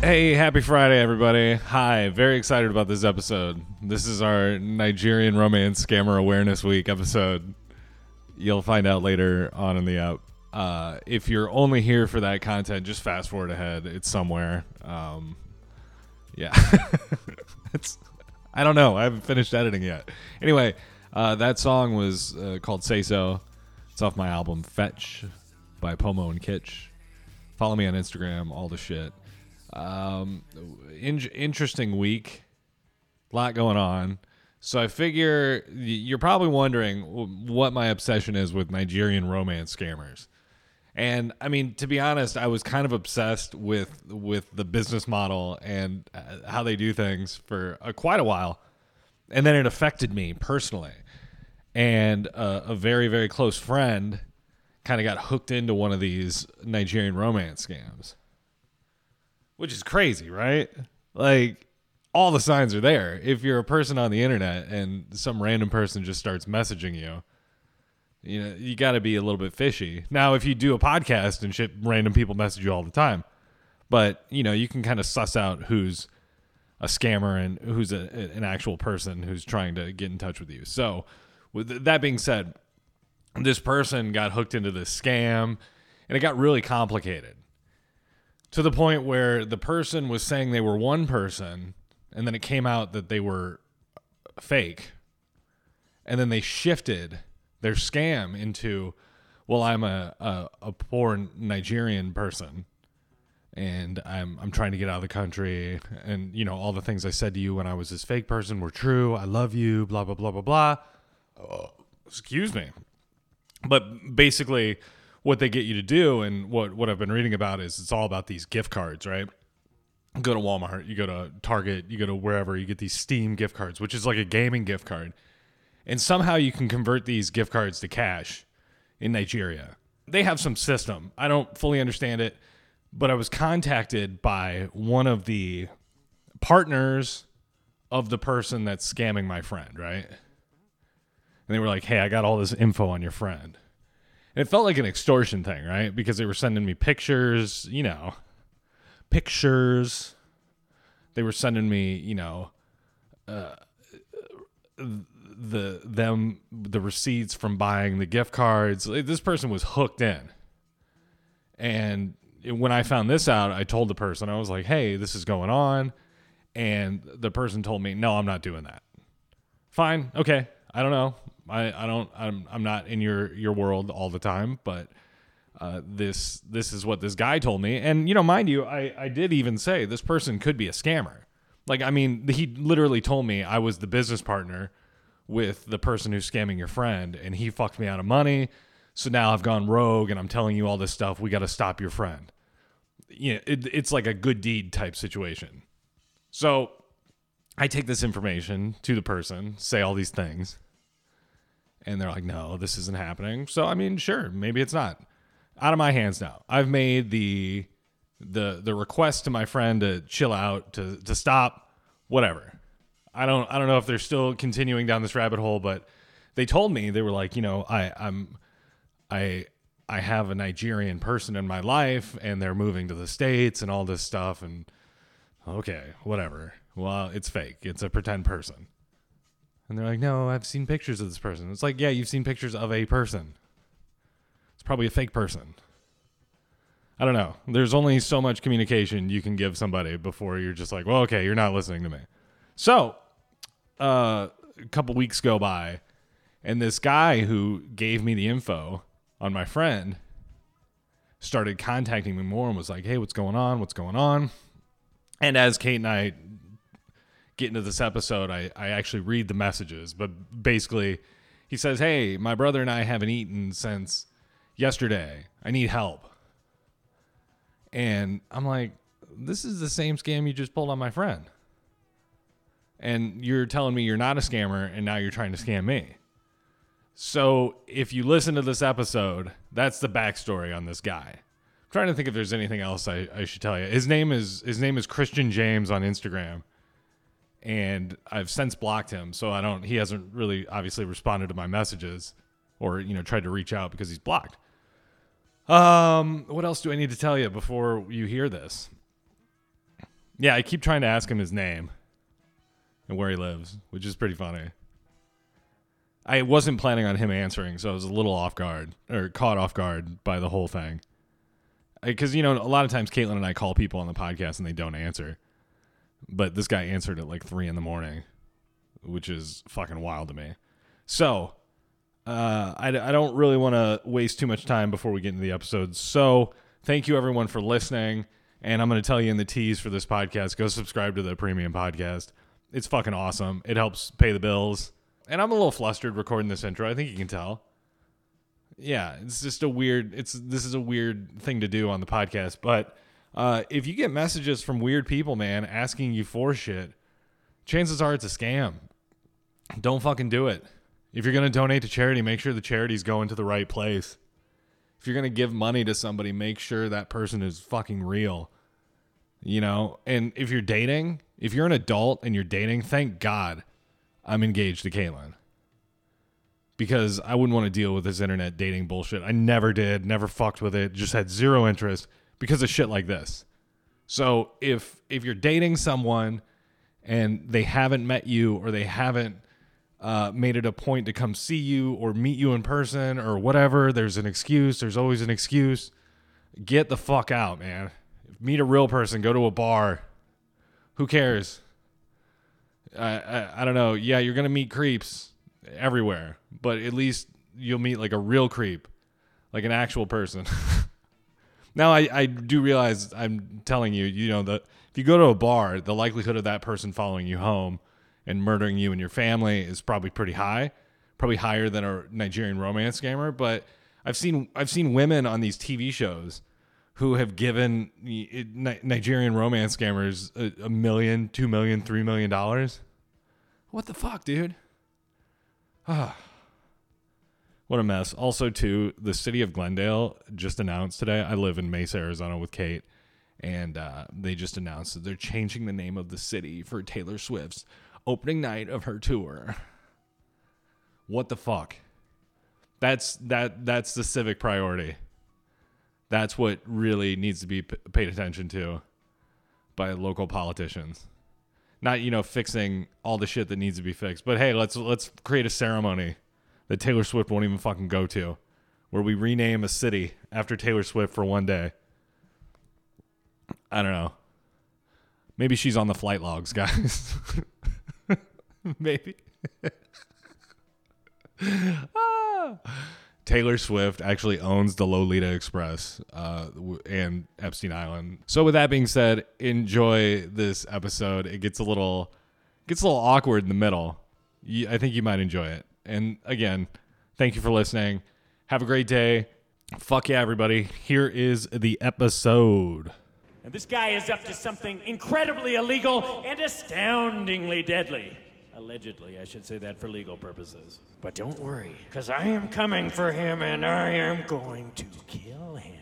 Hey, happy Friday, everybody. Hi, very excited about this episode. This is our Nigerian Romance Scammer Awareness Week episode. You'll find out later on in the app. Uh, if you're only here for that content, just fast forward ahead. It's somewhere. Um, yeah. it's, I don't know. I haven't finished editing yet. Anyway, uh, that song was uh, called Say So. It's off my album Fetch by Pomo and Kitsch. Follow me on Instagram, all the shit. Um, in- interesting week, a lot going on. So I figure you're probably wondering what my obsession is with Nigerian romance scammers. And I mean, to be honest, I was kind of obsessed with with the business model and uh, how they do things for uh, quite a while, and then it affected me personally. And uh, a very very close friend kind of got hooked into one of these Nigerian romance scams which is crazy, right? Like all the signs are there. If you're a person on the internet and some random person just starts messaging you, you know, you got to be a little bit fishy. Now, if you do a podcast and shit, random people message you all the time, but you know, you can kind of suss out who's a scammer and who's a, an actual person who's trying to get in touch with you. So, with that being said, this person got hooked into this scam and it got really complicated to the point where the person was saying they were one person and then it came out that they were uh, fake. And then they shifted their scam into well i'm a, a, a poor nigerian person and I'm, I'm trying to get out of the country. And you know all the things i said to you when i was this fake person were true. I love you blah blah blah blah blah oh, excuse me but basically what they get you to do and what what I've been reading about is it's all about these gift cards, right? You go to Walmart, you go to Target, you go to wherever, you get these Steam gift cards, which is like a gaming gift card. And somehow you can convert these gift cards to cash in Nigeria. They have some system. I don't fully understand it, but I was contacted by one of the partners of the person that's scamming my friend, right? And they were like, "Hey, I got all this info on your friend." And it felt like an extortion thing, right? Because they were sending me pictures, you know, pictures. They were sending me, you know, uh, the them the receipts from buying the gift cards. This person was hooked in. And when I found this out, I told the person, I was like, "Hey, this is going on." And the person told me, "No, I'm not doing that." Fine, okay. I don't know. I, I don't I'm I'm not in your your world all the time, but uh, this this is what this guy told me. And you know, mind you, I I did even say this person could be a scammer. Like I mean, he literally told me I was the business partner with the person who's scamming your friend, and he fucked me out of money. So now I've gone rogue, and I'm telling you all this stuff. We got to stop your friend. You know, it, it's like a good deed type situation. So I take this information to the person, say all these things, and they're like, "No, this isn't happening." So I mean, sure, maybe it's not. Out of my hands now. I've made the the the request to my friend to chill out, to to stop, whatever. I don't I don't know if they're still continuing down this rabbit hole, but they told me they were like, you know, I I'm I I have a Nigerian person in my life and they're moving to the states and all this stuff and okay, whatever. Well, it's fake. It's a pretend person. And they're like, "No, I've seen pictures of this person." It's like, "Yeah, you've seen pictures of a person. It's probably a fake person." I don't know. There's only so much communication you can give somebody before you're just like, "Well, okay, you're not listening to me." So, uh, a couple weeks go by, and this guy who gave me the info on my friend started contacting me more and was like, "Hey, what's going on? What's going on?" And as Kate and I get into this episode, I, I actually read the messages, but basically, he says, Hey, my brother and I haven't eaten since yesterday. I need help. And I'm like, This is the same scam you just pulled on my friend. And you're telling me you're not a scammer, and now you're trying to scam me. So if you listen to this episode, that's the backstory on this guy. Trying to think if there's anything else I, I should tell you. His name is his name is Christian James on Instagram and I've since blocked him, so I don't. He hasn't really obviously responded to my messages, or you know tried to reach out because he's blocked. Um, what else do I need to tell you before you hear this? Yeah, I keep trying to ask him his name and where he lives, which is pretty funny. I wasn't planning on him answering, so I was a little off guard or caught off guard by the whole thing. Because you know, a lot of times Caitlin and I call people on the podcast and they don't answer, but this guy answered at like three in the morning, which is fucking wild to me. So, uh, I, I don't really want to waste too much time before we get into the episode. So, thank you everyone for listening. And I'm going to tell you in the tease for this podcast go subscribe to the premium podcast. It's fucking awesome. It helps pay the bills. And I'm a little flustered recording this intro. I think you can tell. Yeah, it's just a weird. It's this is a weird thing to do on the podcast. But uh, if you get messages from weird people, man, asking you for shit, chances are it's a scam. Don't fucking do it. If you're gonna donate to charity, make sure the charity's going to the right place. If you're gonna give money to somebody, make sure that person is fucking real. You know, and if you're dating, if you're an adult and you're dating, thank God I'm engaged to Caitlin. Because I wouldn't want to deal with this internet dating bullshit. I never did, never fucked with it, just had zero interest because of shit like this. So if if you're dating someone and they haven't met you or they haven't uh, made it a point to come see you or meet you in person or whatever, there's an excuse. There's always an excuse. Get the fuck out, man. Meet a real person. Go to a bar. Who cares? I, I, I don't know. Yeah, you're gonna meet creeps everywhere, but at least you'll meet like a real creep, like an actual person. now I, I do realize I'm telling you, you know, that if you go to a bar, the likelihood of that person following you home and murdering you and your family is probably pretty high, probably higher than a Nigerian romance scammer. But I've seen I've seen women on these TV shows who have given Nigerian romance scammers a, a million, two million, three million dollars. What the fuck, dude? Ah. What a mess. Also, too, the city of Glendale just announced today. I live in Mesa, Arizona with Kate, and uh, they just announced that they're changing the name of the city for Taylor Swift's opening night of her tour. What the fuck? That's that that's the civic priority. That's what really needs to be p- paid attention to by local politicians. Not you know fixing all the shit that needs to be fixed, but hey, let's let's create a ceremony that Taylor Swift won't even fucking go to, where we rename a city after Taylor Swift for one day. I don't know. Maybe she's on the flight logs, guys. Maybe. Ah. Taylor Swift actually owns the Lolita Express uh, and Epstein Island. So, with that being said, enjoy this episode. It gets a little gets a little awkward in the middle. I think you might enjoy it. And again, thank you for listening. Have a great day. Fuck yeah, everybody. Here is the episode. And this guy is up to something incredibly illegal and astoundingly deadly. Allegedly, I should say that for legal purposes. But don't worry, because I am coming for him and I am going to kill him.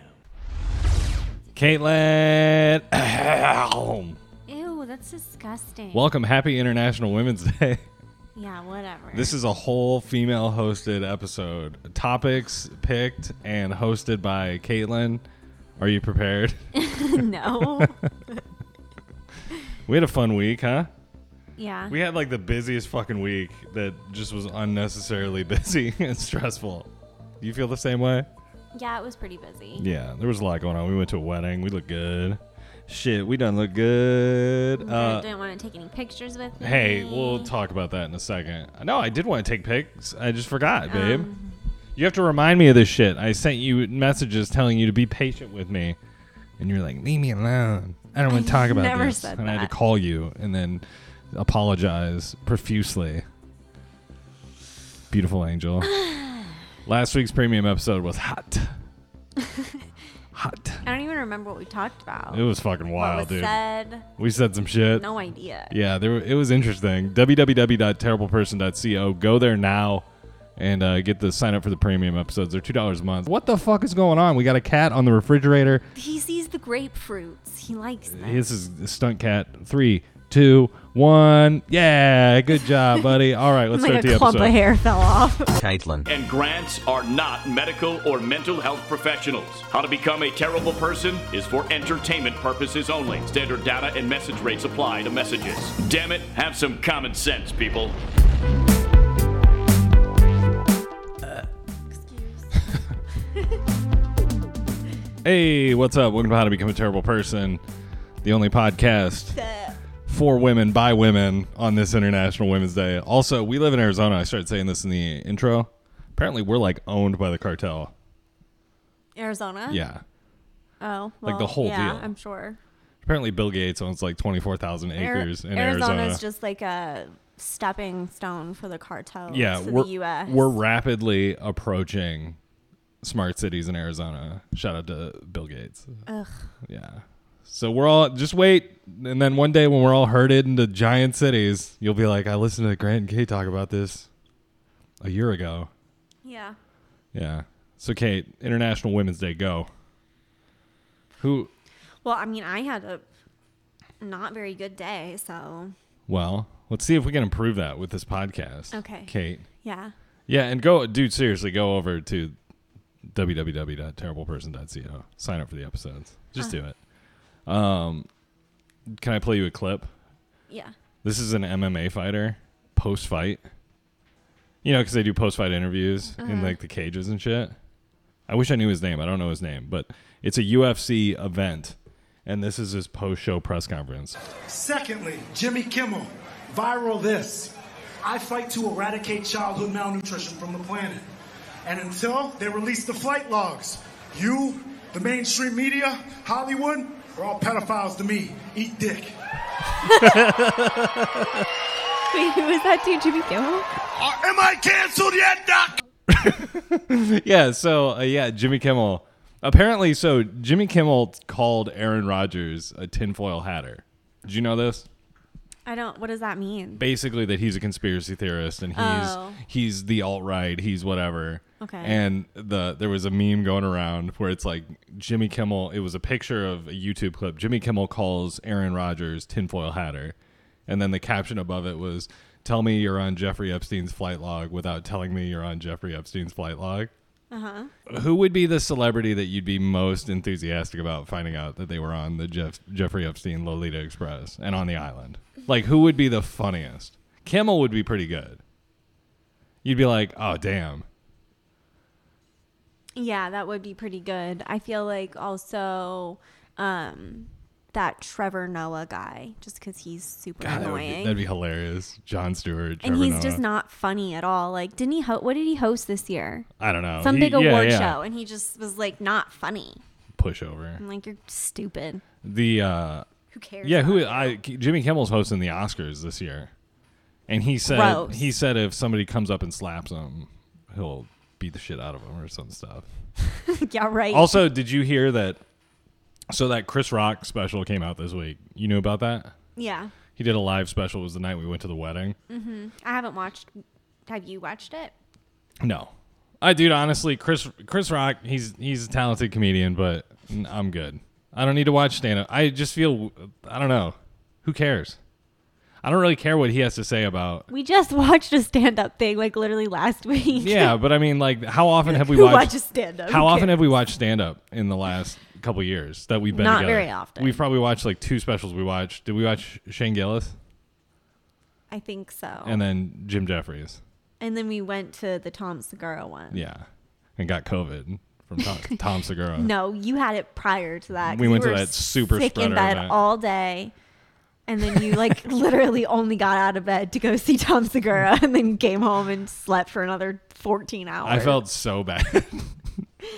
Caitlin. Ew, that's disgusting. Welcome. Happy International Women's Day. yeah, whatever. This is a whole female hosted episode. Topics picked and hosted by Caitlin. Are you prepared? no. We had a fun week, huh? yeah. We had like the busiest fucking week that just was unnecessarily busy and stressful. Do you feel the same way? yeah, it was pretty busy. Yeah, there was a lot going on. We went to a wedding. We looked good. Shit, we done look good. I Uh, didn't want to take any pictures with me. hey, we'll talk about that in a second. No, I did want to take pics. I just forgot, babe. Um, You have to remind me of this shit. I sent you messages telling you to be patient with me, and you're like, "Leave me alone. I don't want to talk about never this." said and I had that. to call you and then apologize profusely. Beautiful angel. Last week's premium episode was hot. hot. I don't even remember what we talked about. It was fucking wild, was dude. said. We said some shit. No idea. Yeah, there it was interesting. www.terribleperson.co. Go there now and uh, get the sign up for the premium episodes. They're two dollars a month. What the fuck is going on? We got a cat on the refrigerator. He sees the grapefruits. He likes them. This is stunt cat. Three, two, one. Yeah, good job, buddy. All right, let's like start a the clump episode. of hair fell off. Caitlin. and grants are not medical or mental health professionals. How to become a terrible person is for entertainment purposes only. Standard data and message rates apply to messages. Damn it, have some common sense, people. Excuse. Hey, what's up? Welcome to How to Become a Terrible Person, the only podcast for women by women on this International Women's Day. Also, we live in Arizona. I started saying this in the intro. Apparently, we're like owned by the cartel. Arizona. Yeah. Oh, Like the whole yeah, deal. I'm sure. Apparently, Bill Gates owns like 24,000 Ar- acres in Arizona's Arizona. Is just like a stepping stone for the cartel. yeah, to we're, the U.S. we're rapidly approaching smart cities in Arizona. Shout out to Bill Gates. Ugh. Yeah. So we're all just wait, and then one day when we're all herded into giant cities, you'll be like, I listened to Grant and Kate talk about this a year ago. Yeah. Yeah. So Kate, International Women's Day, go. Who? Well, I mean, I had a not very good day, so Well, let's see if we can improve that with this podcast. Okay. Kate. yeah. Yeah, and go, dude. Seriously, go over to www.terribleperson.co. Sign up for the episodes. Just uh, do it. Um, can I play you a clip? Yeah. This is an MMA fighter post fight. You know, because they do post fight interviews in like the cages and shit. I wish I knew his name. I don't know his name, but it's a UFC event, and this is his post show press conference. Secondly, Jimmy Kimmel, viral this. I fight to eradicate childhood malnutrition from the planet. And until they release the flight logs, you, the mainstream media, Hollywood, are all pedophiles to me. Eat dick. Wait, who is that dude? Jimmy Kimmel? Uh, am I canceled yet, Doc? Yeah, so uh, yeah, Jimmy Kimmel. Apparently, so Jimmy Kimmel called Aaron Rodgers a tinfoil hatter. Did you know this? I don't. What does that mean? basically that he's a conspiracy theorist and he's Oh. he's the alt right, he's whatever. Okay. And the there was a meme going around where it's like Jimmy Kimmel. It was a picture of a YouTube clip. Jimmy Kimmel calls Aaron Rodgers tinfoil hatter, and then the caption above it was, "Tell me you're on Jeffrey Epstein's flight log without telling me you're on Jeffrey Epstein's flight log." Uh-huh. Who would be the celebrity that you'd be most enthusiastic about finding out that they were on the Jeff, Jeffrey Epstein Lolita Express and on the island? Like, who would be the funniest? Kimmel would be pretty good. You'd be like, oh, damn. Yeah, that would be pretty good. I feel like also um that Trevor Noah guy, just because he's super God, that would be, annoying. that'd be hilarious. Jon Stewart. and Trevor he's just not funny at all. Like, didn't he? Ho- what did he host this year? I don't know. Some He- big yeah, award yeah. show, and he just was like not funny. Pushover. I'm like, you're stupid. The, uh, Who cares? yeah, who. I, Jimmy Kimmel's hosting the Oscars this year. And he said, Gross. he said if somebody comes up and slaps him, he'll beat the shit out of him or some stuff. yeah, right. Also, did you hear that? So that Chris Rock special came out this week. You knew about that? yeah, He did a live special. It was the night we went to the wedding. Mm-hmm. I haven't watched. Have you watched it? No, I dude. Honestly, Chris Chris Rock. He's he's a talented comedian, but I'm good. I don't need to watch stand up. I just feel I don't know. Who cares? I don't really care what he has to say about. We just watched a stand-up thing like literally last week. Yeah, but I mean, like, how often have we Who watched? watches stand-up? How Who often have we watched stand up in the last couple years that we've been Not together? very often. We've probably watched like two specials. We watched. Did we watch Shane Gillis I think so. and then Jim Jeffries? And then we went to the Tom Segura one. Yeah, and got COVID from Tom, Tom Segura. No, you had it prior to that. 'cause We went to were that super sick spreader in bed event. all day, and then you like literally only got out of bed to go see Tom Segura, and then came home and slept for another fourteen hours. I felt so bad,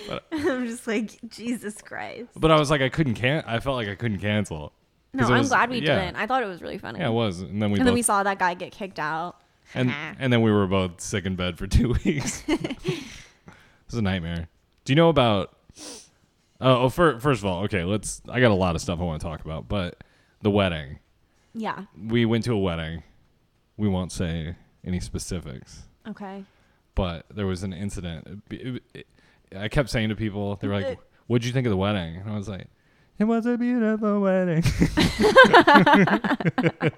I'm just like Jesus Christ. but I was like, I couldn't can. I felt like I couldn't cancel. No, I'm was- glad we yeah. didn't. I thought it was really funny. Yeah, it was, and then we and both, then we saw that guy get kicked out. and and then we were both sick in bed for two weeks. it was a nightmare. Do you know about? Oh, oh fir- first of all, okay. Let's. I got a lot of stuff I want to talk about, but the wedding. Yeah. We went to a wedding. We won't say any specifics, Okay. but there was an incident. It- it- I kept saying to people, they were like, "What'd you think of the wedding?" And I was like, It was a beautiful wedding.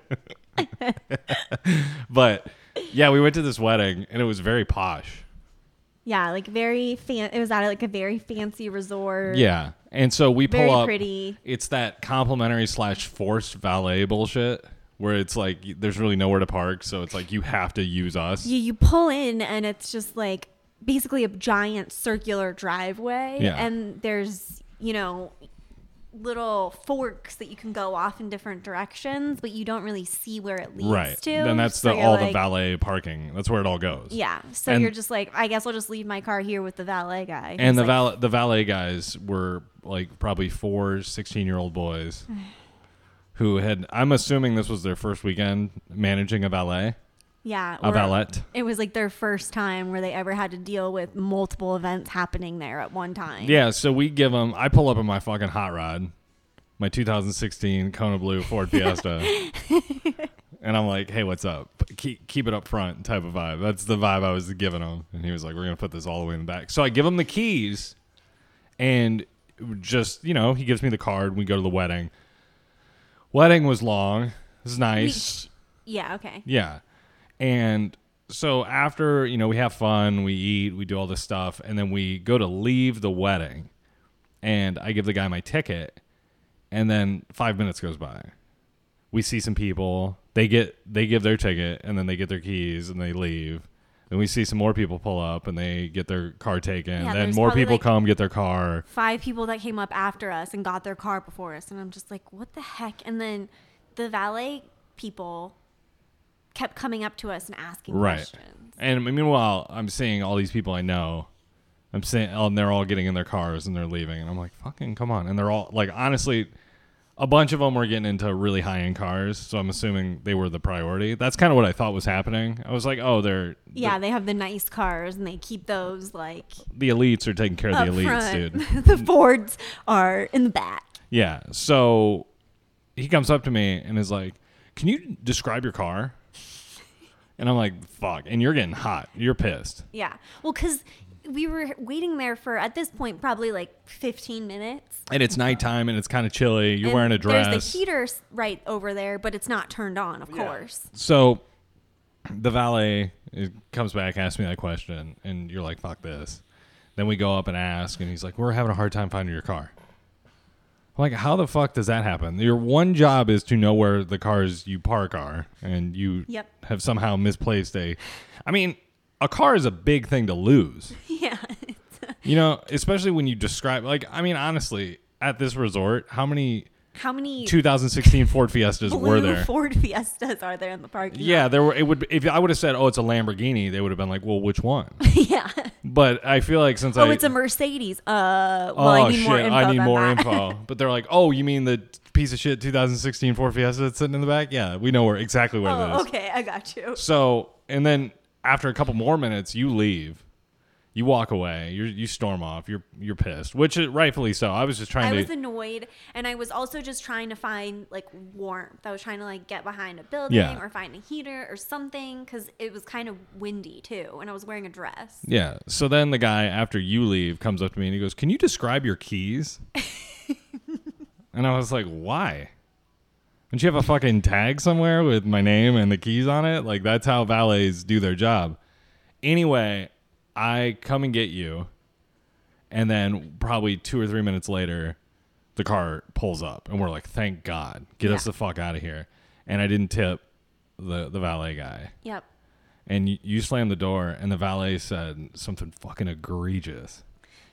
but yeah, we went to this wedding and it was very posh. Yeah, like very fan. It was at like a very fancy resort. Yeah. And so we pull Very up. pretty. It's that complimentary slash forced valet bullshit where it's like y- there's really nowhere to park, so it's like you have to use us. You, you pull in and it's just like basically a giant circular driveway. Yeah. And there's, you know, little forks that you can go off in different directions, but you don't really see where it leads right. to. Then that's So the all the valet parking. That's where it all goes. Yeah. So And- you're just like, I guess I'll just leave my car here with the valet guy. And the like, valet the valet guys were like probably four 16 year old boys who had I'm assuming this was their first weekend managing a valet. Yeah. Or valet. It was like their first time where they ever had to deal with multiple events happening there at one time. Yeah, so we give them. I pull up in my fucking hot rod, my 2016 Kona Blue Ford Fiesta, and I'm like, "Hey, what's up? Keep keep it up front." Type of vibe. That's the vibe I was giving him, and he was like, "We're gonna put this all the way in the back." So I give him the keys, and just you know, he gives me the card. We go to the wedding. Wedding was long. It was nice. Yeah. Okay. Yeah. And so after, you know, we have fun, we eat, we do all this stuff, and then we go to leave the wedding. And I give the guy my ticket, and then 5 minutes goes by. We see some people, they get they give their ticket and then they get their keys and they leave. Then we see some more people pull up and they get their car taken. Yeah, then there's more probably, people like- come get their car. five people that came up after us and got their car before us and i'm just like what the heck and then the valet people kept coming up to us and asking Right. questions And meanwhile, I'm seeing all these people I know. I'm saying, oh, and they're all getting in their cars and they're leaving, and I'm like, fucking come on. And they're all like, honestly, a bunch of them were getting into really high end cars, so I'm assuming they were the priority. That's kind of what I thought was happening. I was like, oh, they're yeah they have the nice cars and they keep those like the, the elites are taking care of the elites, front dude. the fords are in the back Yeah. So he comes up to me and is like, "Can you describe your car?" And I'm like, "Fuck!" And you're getting hot. You're pissed. yeah well because we were waiting there for at this point probably like 15 minutes And it's nighttime and it's kind of chilly. You're And wearing a dress. there's the heater right over there but it's not turned on of course So the valet comes back, asks me that question, and you're like, "Fuck this." Then we go up and ask, and he's like, "We're having a hard time finding your car." Like, how the fuck does that happen? Your one job is to know where the cars you park are, and you Yep. have somehow misplaced a. I mean, a car is a big thing to lose. yeah uh, You know, especially when you describe, like, I mean, honestly, at this resort, how many how many 2016 Ford Fiestas were there? Ford Fiestas are there in the parking Yeah, lot? there were. It would if I would have said, "Oh, it's a Lamborghini," they would have been like, "Well, which one?" yeah. But I feel like since I Oh, I it's a Mercedes. Uh, oh I need shit, more info. I need more that. info. But they're like, "Oh, you mean the piece of shit 2016 Ford Fiesta that's sitting in the back?" Yeah, we know where exactly where it oh, is. okay, I got you. So, and then after a couple more minutes, you leave. You walk away. You you storm off. You're you're pissed, which is rightfully so. I was just trying I to. I was annoyed, and I was also just trying to find like warmth. I was trying to like get behind a building Yeah. or find a heater or something because it was kind of windy too, and I was wearing a dress. Yeah. So then the guy, after you leave, comes up to me and he goes, Can you describe your keys? and I was like, Why? Don't you have a fucking tag somewhere with my name and the keys on it? Like, that's how valets do their job. Anyway, I come and get you. And then probably two or three minutes later, the car pulls up. And we're like, Thank God. Get us the fuck out of here. And I didn't tip the, the valet guy Yep. and you, you slammed the door and the valet said something fucking egregious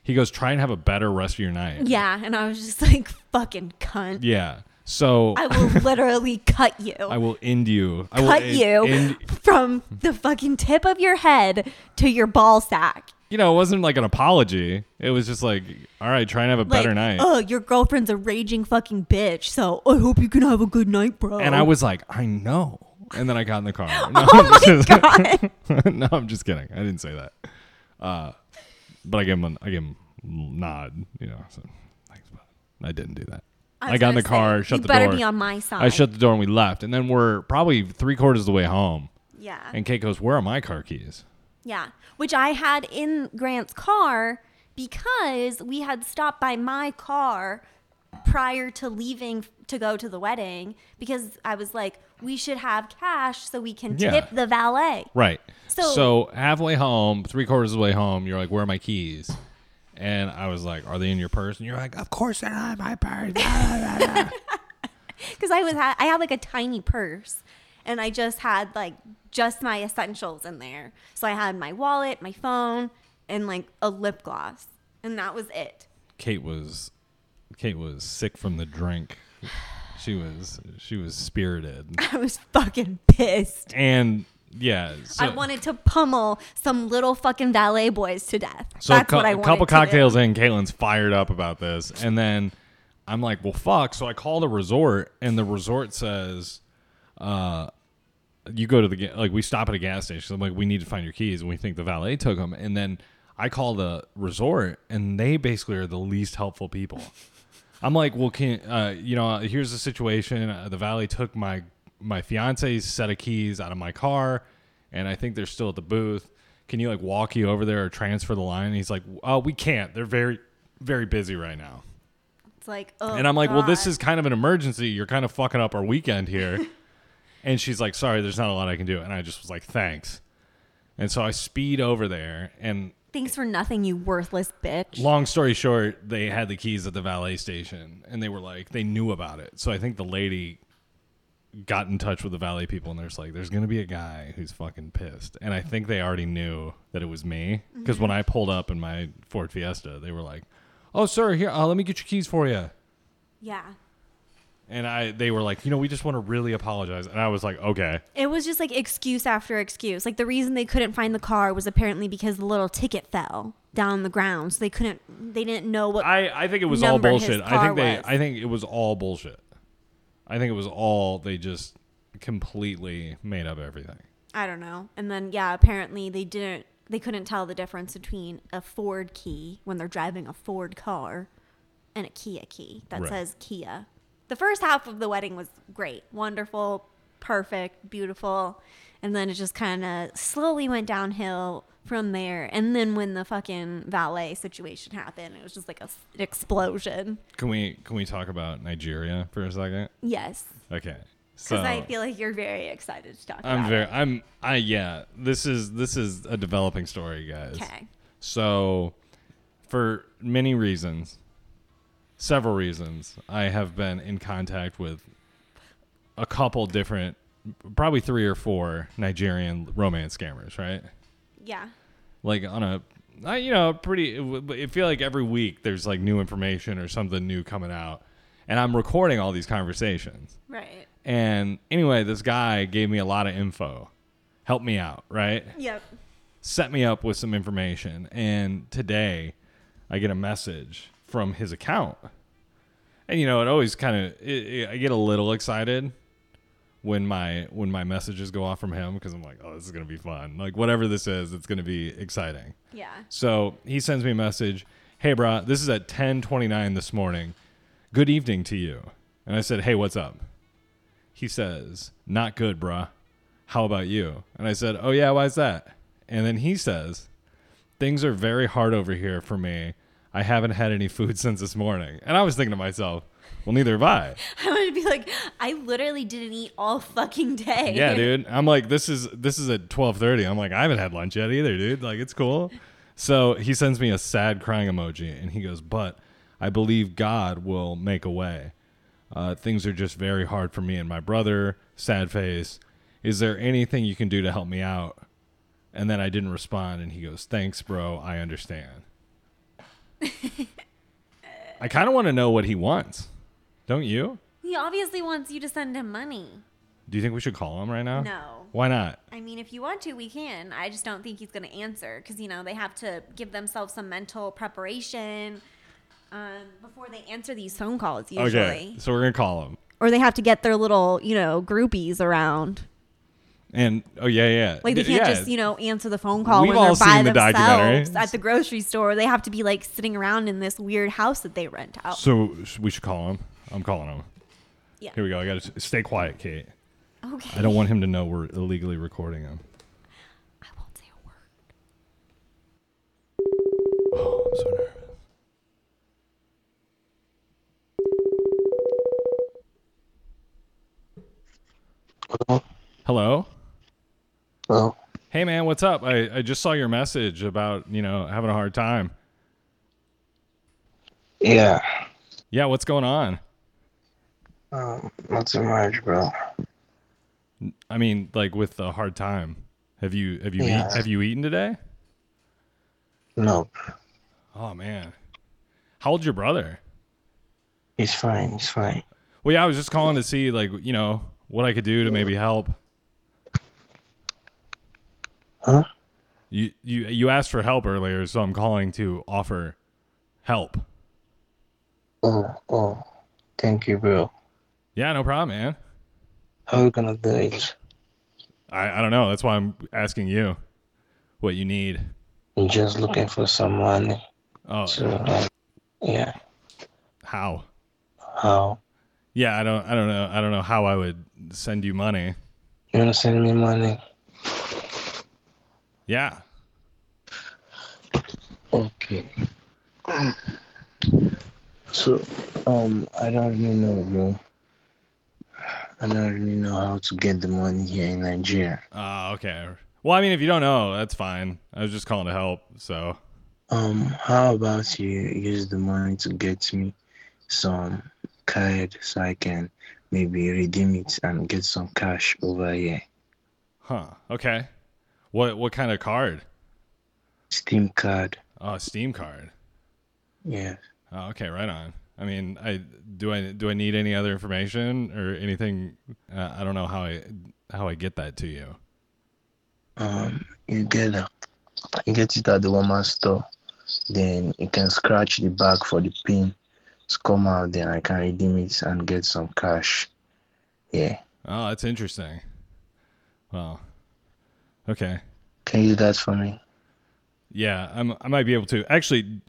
he goes try and have a better rest of your night Yeah, and I was just like, "Fucking cunt! yeah so I will literally cut you." I will end you i will cut en- you end- from the fucking tip of your head to your ball sack. you know it wasn't like an apology it was just like all right try and have a better night Oh, your girlfriend's a raging fucking bitch. So I hope you can have a good night, bro. and i was like i know and then i got in the car no, oh my I'm just- god. no i'm just kidding i didn't say that uh, but i gave him an, i gave him a nod you know so thanks i didn't do that I, was got in the car, say, shut you the better door. be on my side. I shut the door and we left. And then we're probably three quarters of the way home. Yeah. And Kate goes, Where are my car keys? Yeah, which I had in Grant's car because we had stopped by my car prior to leaving to go to the wedding because I was like, we should have cash so we can Yeah. tip the valet. Right. So- So, halfway home, three quarters of the way home, you're like, "Where are my keys?" And I was like, "Are they in your purse?" And you're like, "Of course they're not in my purse." because I was ha- I had like a tiny purse, and I just had like just my essentials in there. So I had my wallet, my phone, and like a lip gloss, and that was it. Kate was, Kate was sick from the drink. She was, she was spirited, I was fucking pissed. and yeah. So, I wanted to pummel some little fucking valet boys to death. So That's a what I a wanted couple to do. cocktails in, Caitlin's fired up about this, and then I'm like, "Well, fuck!" So I called a resort, and the resort says, "Uh, you go to the ga- like we stop at a gas station. I'm like, we need to find your keys, and we think the valet took them, and then I call the resort, and they basically are the least helpful people. I'm like, well, can uh, you know? Here's the situation. Uh, the valet took my my fiance's set of keys out of my car, and I think they're still at the booth. Can you like walk you over there or transfer the line? And he's like, oh, we can't. They're very very busy right now. It's like, oh, And I'm like, well, this is kind of an emergency. You're kind of fucking up our weekend here. and she's like, sorry, there's not a lot I can do. And I just was like, thanks. And so I speed over there. And thanks for nothing, you worthless bitch. long story short, they had the keys at the valet station and they were like, they knew about it. So I think the lady got in touch with the Valley people and there's like, there's to be a guy who's fucking pissed. And I think they already knew that it was me. Because when I pulled up in my Ford Fiesta, they were like, oh, sir, here, uh, let me get your keys for you. yeah. And I, they were like, you know, we just want to really apologize. And I was like, okay. It was just like excuse after excuse. Like the reason they couldn't find the car was apparently because the little ticket fell down on the ground, so they couldn't. They didn't know what. I, I think it was all number his bullshit. I car think they, was. I think it was all bullshit. I think it was all they just completely made up everything. I don't know. And then yeah, apparently they didn't. They couldn't tell the difference between a Ford key when they're driving a Ford car and a Kia key that Right. says Kia. The first half of the wedding was great, wonderful, perfect, beautiful, and then it just kind of slowly went downhill from there. And then when the fucking valet situation happened, it was just like a, an explosion. Can we can we talk about Nigeria for a second? Yes, Okay. because So I feel like you're very excited to talk I'm about very it. I'm I yeah. This is this is a developing story, guys. Okay. So for many reasons, several reasons, I have been in contact with a couple different probably three or four Nigerian romance scammers, right? Yeah. like on a I, you know pretty it feel like every week there's like new information or something new coming out and i'm recording all these conversations Right. and anyway this guy gave me a lot of info helped me out right Yep. set me up with some information and today i get a message from his account and you know it always kind of i get a little excited when my when my messages go off from him because i'm like oh this is gonna be fun. Like whatever this is it's gonna be exciting. Yeah. so he sends me a message hey brah this is at 10.29 this morning. Good evening to you. And i said hey what's up? He says not good brah. How about you? And i said oh yeah why's that? And then he says things are very hard over here for me. I haven't had any food since this morning. And i was thinking to myself well neither have i. I would be like, I literally didn't eat all fucking day. yeah dude. I'm like this is this is at 12.30 i'm like i haven't had lunch yet either dude. Like it's cool. So he sends me a sad crying emoji and he goes but i believe god will make a way. Uh, things are just very hard for me and my brother. Sad face. Is there anything you can do to help me out? And then i didn't respond and he goes thanks bro. I understand. I kind of want to know what he wants don't you He obviously wants you to send him money. do you think we should call him right now No. why not I mean, if you want to, we can. I just don't think he's going to answer because, you know, they have to give themselves some mental preparation um, before they answer these phone calls, usually. okay so we're gonna call him Or they have to get their little, you know, groupies around. And oh yeah, yeah. Like they can't yeah. just, you know, answer the phone call We've when all they're by seen the themselves at the grocery store. They have to be like sitting around in this weird house that they rent out. So we should call him. I'm calling him. Yeah. Here we go. I got to stay quiet, Kate. Okay. I don't want him to know we're illegally recording him. I won't say a word. Oh, I'm so nervous. Hello. Hello. Hey man, what's up? I, I just saw your message about, you know, having a hard time. Yeah. Yeah, what's going on? Um, not so much, bro. I mean, like with the hard time. Have you have you Yeah. eat, have you eaten today? Nope. Oh man, how old's your brother? He's fine. He's fine. Well, yeah, I was just calling to see like you know what I could do to maybe help. Huh? You you you asked for help earlier, so I'm calling to offer help. Oh, oh. Thank you, bro. Yeah, no problem, man. How are we gonna do it? I I don't know. That's why I'm asking you what you need. I'm just looking for some money. Oh, So, um, yeah. how? How? Yeah, I don't I don't know. I don't know how I would send you money. You wanna send me money? Yeah. Okay. So, um, I don't really know, bro. I don't really know how to get the money here in Nigeria. Uh, okay. Well, I mean, if you don't know, that's fine. I was just calling to help. So, Um, how about you use the money to get me some card so I can maybe redeem it and get some cash over here? huh? Okay. What what kind of card? Steam card. Oh, Steam card. Yeah. Oh, okay, right on. I mean, I do I do I need any other information or anything? Uh, I don't know how I how I get that to you. Um, you get you get it at the Walmart store. Then you can scratch the back for the pin to come out. Then I can redeem it and get some cash. Yeah. Oh, that's interesting. Well, okay. Can you do that for me? Yeah, I'm, I might be able to. Actually,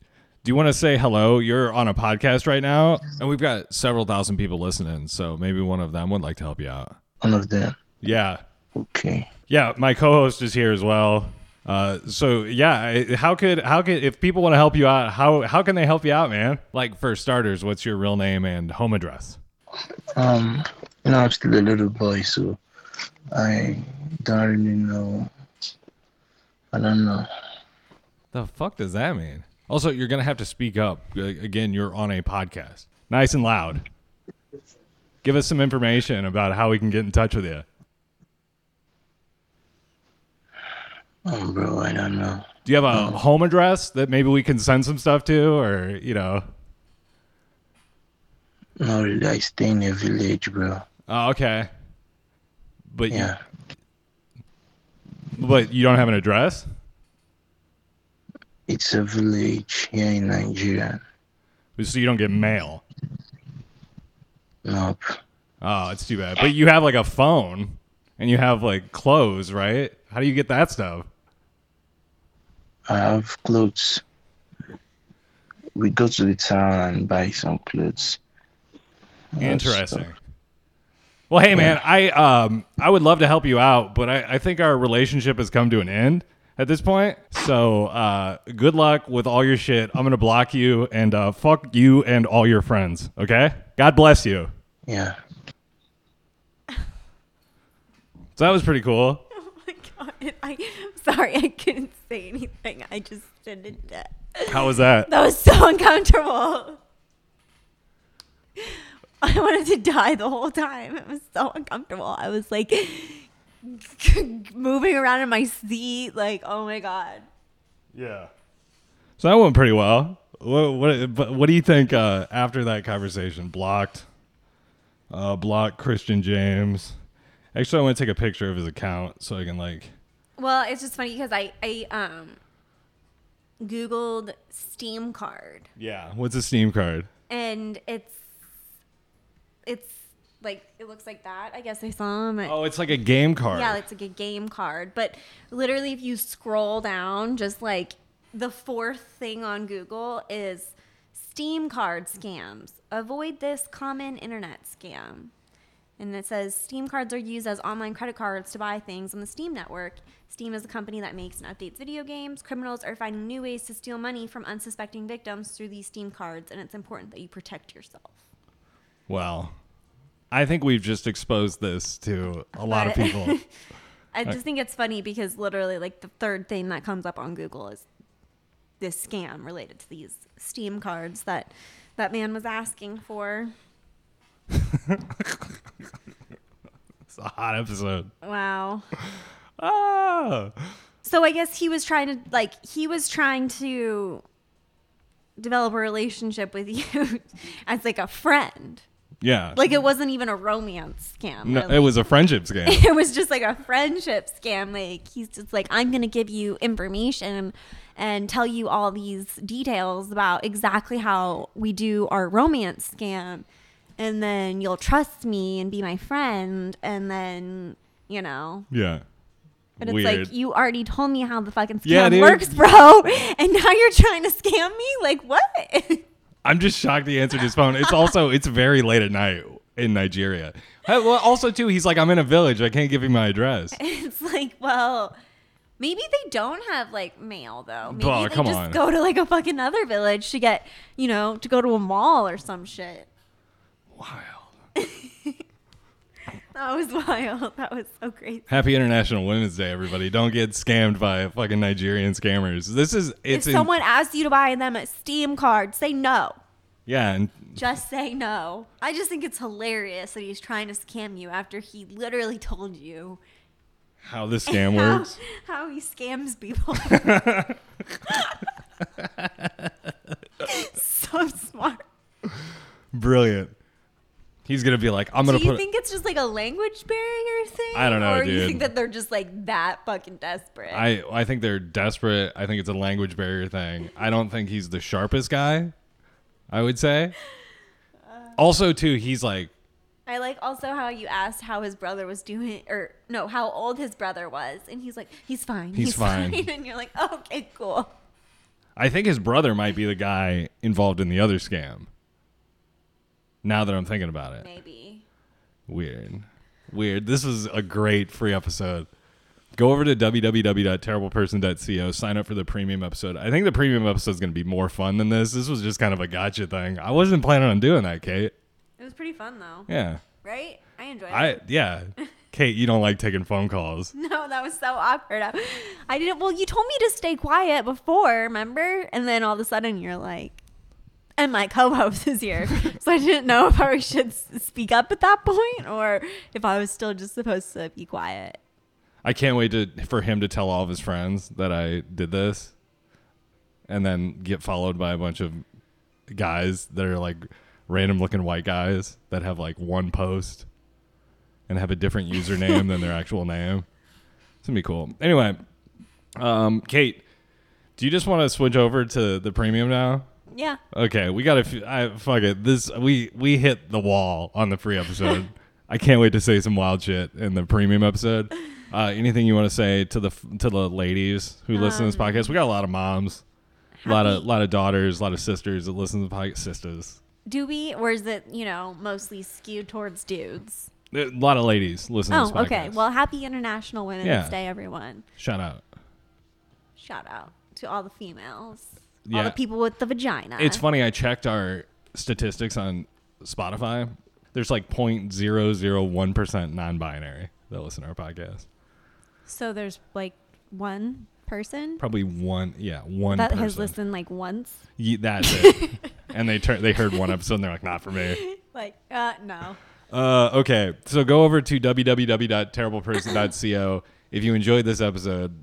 do you want to say hello? You're on a podcast right now, and we've got several thousand people listening, so maybe one of them would like to help you out. One of them. Yeah. Okay. Yeah, my co-host is here as well. Uh, so yeah, how could how could if people want to help you out, how how can they help you out, man? Like for starters, what's your real name and home address? Um, you know, I'm still a little boy, so I don't really know. I don't know. The fuck does that mean? Also, you're gonna have to speak up. Again, you're on a podcast, nice and loud. Give us some information about how we can get in touch with you. Um, bro, I don't know. Do you have a home address that maybe we can send some stuff to, or you know? Really. I stay in a village, bro. Oh, okay. But you, Yeah. but you don't have an address. It's a village here in Nigeria. So you don't get mail. Nope. Oh, it's too bad. But you have like a phone and you have like clothes, right? How do you get that stuff? I have clothes. We go to the town and buy some clothes. Interesting. Well, hey man, I um I would love to help you out, but I, I think our relationship has come to an end at this point. So uh good luck with all your shit. I'm gonna block you and uh fuck you and all your friends, okay? God bless you. Yeah. So that was pretty cool. Oh my god! I am sorry, I couldn't say anything. I just didn't. How was that? That was so uncomfortable. I wanted to die the whole time. It was so uncomfortable. I was like moving around in my seat, like, oh my god. Yeah. So that went pretty well. What what but what do you think uh, after that conversation? Blocked. Uh, blocked Christian James. Actually, I want to take a picture of his account so I can like. Well, it's just funny because I I um googled Steam card Yeah. What's a Steam card? and it's it's like it looks like that. I guess I saw them. At, Oh, it's like a game card. Yeah, it's like a game card. But literally, if you scroll down, just like the fourth thing on Google is Steam card scams. Avoid this common internet scam. And it says Steam cards are used as online credit cards to buy things on the Steam network. Steam is a company that makes and updates video games. Criminals are finding new ways to steal money from unsuspecting victims through these Steam cards, and it's important that you protect yourself. Well, I think we've just exposed this to a lot of people. I just think it's funny because literally, like, the third thing that comes up on Google is this scam related to these Steam cards that that man was asking for. It's a hot episode. Wow. Ah. So I guess he was trying to like he was trying to develop a relationship with you as like a friend. Yeah. Like it wasn't even a romance scam. no, really. it was a friendship scam. it was just like a friendship scam. Like he's just like, I'm gonna give you information and tell you all these details about exactly how we do our romance scam, and then you'll trust me and be my friend, and then you know. yeah. But it's Weird. like you already told me how the fucking scam Yeah, works, bro, and now you're trying to scam me. Like what? I'm just shocked he answered his phone. It's also it's very late at night in Nigeria. Well, also too, he's like, I'm in a village. I can't give you my address. it's like, well, maybe they don't have like mail though. Maybe Oh, they come just on. go to like a fucking other village to get, you know, to go to a mall or some shit. Wild. That was wild. That was so crazy. Happy International Women's Day, everybody! Don't get scammed by fucking Nigerian scammers. This is it's if in- someone asks you to buy them a Steam card, say no. yeah, and Just say no. I just think it's hilarious that he's trying to scam you after he literally told you how this scam how, works. how he scams people. so smart. Brilliant. He's gonna be like, I'm gonna Do you put. think it's just like a language barrier thing? I don't know, or you dude. think that they're just like that fucking desperate? I I think they're desperate. I think it's a language barrier thing. I don't think he's the sharpest guy. I would say. Uh. Also, too, he's like, I like also how you asked how his brother was doing, or no, how old his brother was, and he's like, he's fine, He's fine. and you're like, okay, cool. I think his brother might be the guy involved in the other scam. Now that I'm thinking about it. Maybe. Weird. Weird. This was a great free episode. Go over to www.terribleperson.co, sign up for the premium episode. I think the premium episode is going to be more fun than this. This was just kind of a gotcha thing. I wasn't planning on doing that, Kate. It was pretty fun though, Yeah. right? I enjoyed I it. yeah. Kate, you don't like taking phone calls. No, that was so awkward. I, I didn't. Well, you told me to stay quiet before, remember? And then all of a sudden, you're like, and my co-host is here, so I didn't know if I should speak up at that point or if I was still just supposed to be quiet. I can't wait to for him to tell all of his friends that I did this and then get followed by a bunch of guys that are like random looking white guys that have like one post and have a different username than their actual name. It's gonna be cool. Anyway, um, Kate, do you just want to switch over to the premium now? Yeah. Okay, we got to. I fuck it. This we we hit the wall on the free episode. I can't wait to say some wild shit in the premium episode. Uh, anything you want to say to the to the ladies who listen to this podcast? We got a lot of moms, a lot of Happy- lot of daughters, a lot of sisters that listen to the podcast. Sisters, Do we, or is it you know mostly skewed towards dudes? a lot of ladies listen to Oh, this podcast. okay. Well, happy International Women's Yeah. Day, everyone. shout out. Shout out to all the females, all Yeah. the people with the vagina. It's funny. I checked our statistics on Spotify. There's like 0.001 percent non-binary that listen to our podcast. So there's like one person Probably one, yeah, one that person. has listened like once. Ye- that's it. and they turn they heard one episode and they're like, not for me. Like, uh, no. Uh, okay, so go over to www.terribleperson.co. If you enjoyed this episode,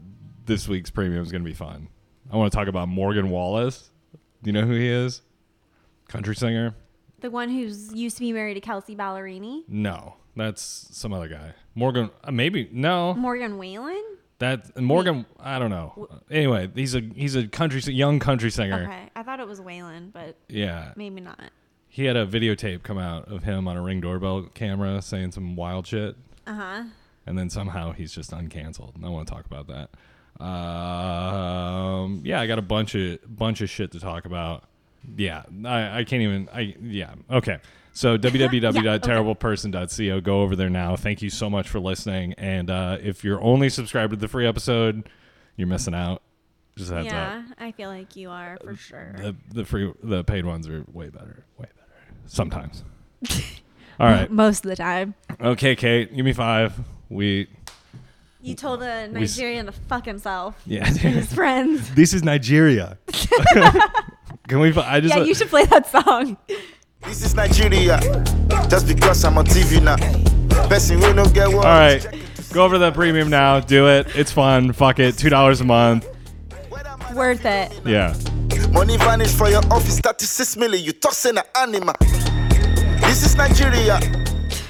this week's premium is going to be fun. I want to talk about Morgan Wallace. Do you know who he is? Country singer? The one who's used to be married to Kelsea Ballerini, No, that's some other guy. Morgan, uh, maybe no. Morgan Wallen. That Morgan, I don't know. Anyway, he's a he's a country young country singer. Okay, I thought it was Wallen, but Yeah, maybe not. he had a videotape come out of him on a ring doorbell camera saying some wild shit. Uh huh. and then somehow he's just uncanceled. And I want to talk about that. Um, yeah, I got a bunch of bunch of shit to talk about. Yeah, I, I can't even. I yeah. Okay. So www.terribleperson.co. Go over there now. Thank you so much for listening. And uh, if you're only subscribed to the free episode, you're missing out. Just heads Yeah, I feel like you are for sure. The the free the paid ones are way better. Way better. Sometimes. All right. Most of the time. Okay, Kate, give me five. We You told a Nigerian to fuck himself. yeah. and his friends. this is Nigeria. Can we? I just. Yeah, you should play that song. This is Nigeria. Just because I'm on TV now. Person we don't get one. All right, go over the premium now. Do it. It's fun. Fuck it. Two dollars a month. Worth it. Yeah. Money vanished for your office, 36 million. You tossing an animal. This is Nigeria.